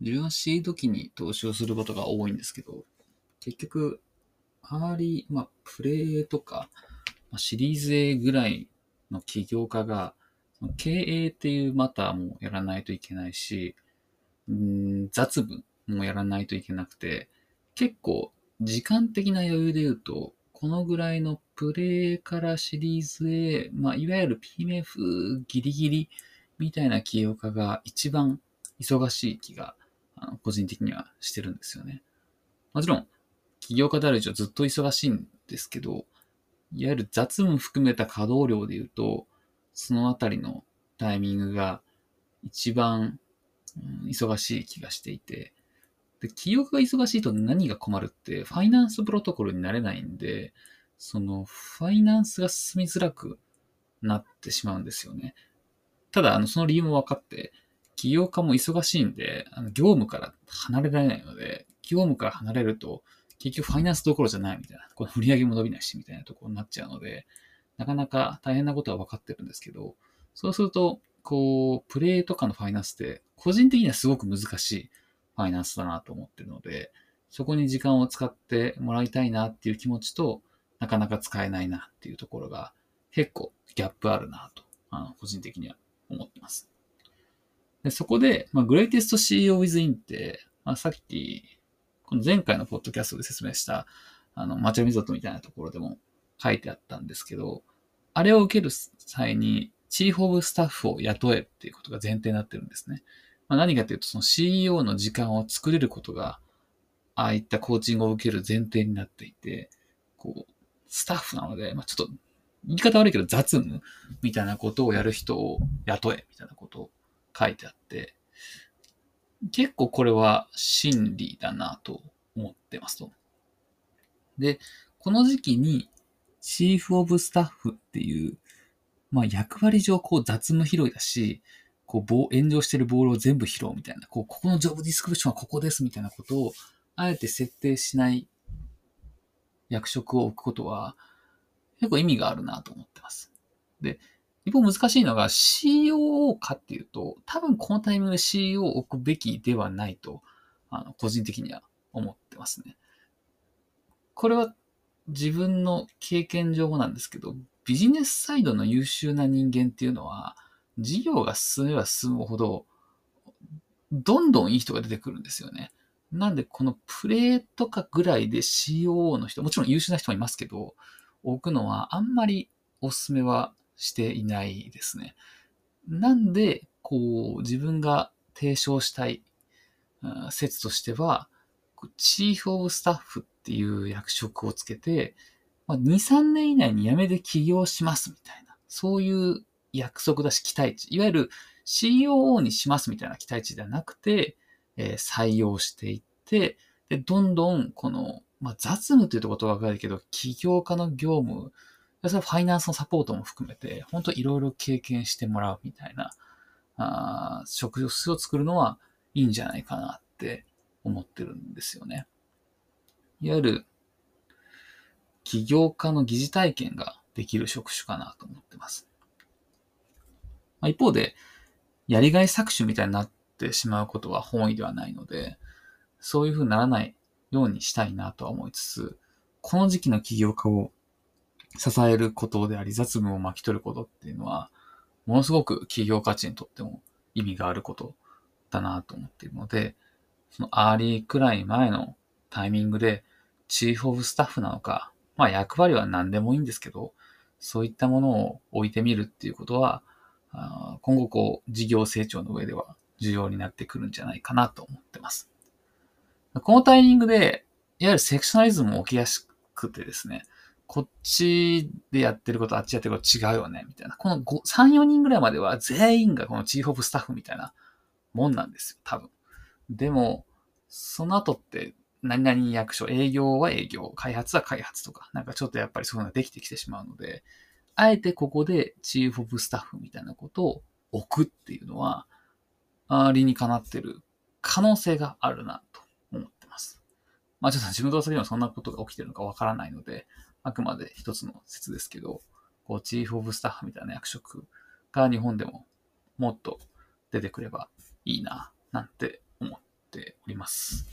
自分はシード期に投資をすることが多いんですけど、結局、アーリー、まあ、プレ A とか、まあ、シリーズ A ぐらいの起業家が、経営っていう matter もやらないといけないし、ん雑務もやらないといけなくて、結構時間的な余裕で言うと、このぐらいのプレ A からシリーズ A、まあ、いわゆる PMF ギリギリみたいな起業家が一番忙しい気が、あの個人的にはしてるんですよね。もちろん、起業家である以上ずっと忙しいんですけど、いわゆる雑務含めた稼働量で言うと、そのあたりのタイミングが一番、うん、忙しい気がしていて、で、起業家が忙しいと何が困るって、ファイナンスプロトコルになれないんで、その、ファイナンスが進みづらくなってしまうんですよね。ただ、あの、その理由も分かって、起業家も忙しいんで、あの業務から離れられないので、業務から離れると、結局ファイナンスどころじゃないみたいな、この売り上げも伸びないし、みたいなところになっちゃうので、なかなか大変なことは分かってるんですけど、そうすると、こう、プレイとかのファイナンスって、個人的にはすごく難しいファイナンスだなと思ってるので、そこに時間を使ってもらいたいなっていう気持ちと、なかなか使えないなっていうところが、結構ギャップあるなと、あの個人的には思ってます。でそこで、まあ、グレイテスト CEO within って、まあ、さっき、この前回のポッドキャストで説明した、あの、マチャミゾットみたいなところでも書いてあったんですけど、あれを受ける際に、チーフオブスタッフを雇えっていうことが前提になってるんですね。まあ、何かというと、その CEO の時間を作れることが、ああいったコーチングを受ける前提になっていて、こう、スタッフなので、まあ、ちょっと、言い方悪いけど雑務みたいなことをやる人を雇えみたいなことを書いてあって、結構これは真理だなと思ってますと。で、この時期にチーフオブスタッフっていう、まあ役割上こう雑務拾いだし、こう炎上してるボールを全部拾うみたいな、こう、ここのジョブディスクリプションはここですみたいなことを、あえて設定しない役職を置くことは、結構意味があるなと思ってます。で、一方難しいのが COO かっていうと、多分このタイミングで CEO を置くべきではないと、あの、個人的には思ってますね。これは自分の経験上なんですけど、ビジネスサイドの優秀な人間っていうのは、事業が進めば進むほど、どんどんいい人が出てくるんですよね。なんで、このプレーとかぐらいで COO の人、もちろん優秀な人もいますけど、置くのはあんまりおすすめはしていないですね。なんで、こう、自分が提唱したい説としては、チーフオブスタッフっていう役職をつけて、まあ、2、3年以内に辞めて起業しますみたいな、そういう約束だし期待値、いわゆる COO にしますみたいな期待値ではなくて、えー、採用していって、で、どんどんこの、まあ、雑務というと言葉が悪いけど、起業家の業務それファイナンスのサポートも含めて、本当いろいろ経験してもらうみたいな、あ職種を作るのはいいんじゃないかなって思ってるんですよね。いわゆる、起業家の疑似体験ができる職種かなと思ってます。まあ、一方で、やりがい搾取みたいになってしまうことは本意ではないので、そういうふうにならないようにしたいなとは思いつつ、この時期の起業家を支えることであり、雑務を巻き取ることっていうのは、ものすごく企業価値にとっても意味があることだなと思っているので、そのアーリーくらい前のタイミングで、 Chief of Staff なのか、まあ役割は何でもいいんですけど、そういったものを置いてみるっていうことは、今後こう、事業成長の上では重要になってくるんじゃないかなと思ってます。このタイミングで、いわゆるセクショナリズムも起きやすくてですね、こっちでやってること、あっちやってること違うよね、みたいな。この5 3、4人ぐらいまでは全員がこの Chief of Staff みたいなもんなんですよ、多分。でも、その後って、何々役所、営業は営業、開発は開発とか、なんかちょっとやっぱりそういうのができてきてしまうので、あえてここでチーフオブスタッフみたいなことを置くっていうのは、あ理にかなってる可能性があるなと思ってます。まあちょっと自分と先でもそんなことが起きてるのかわからないので、あくまで一つの説ですけど、こう、チーフオブスタッフみたいな役職が日本でももっと出てくればいいな、なんて思っております。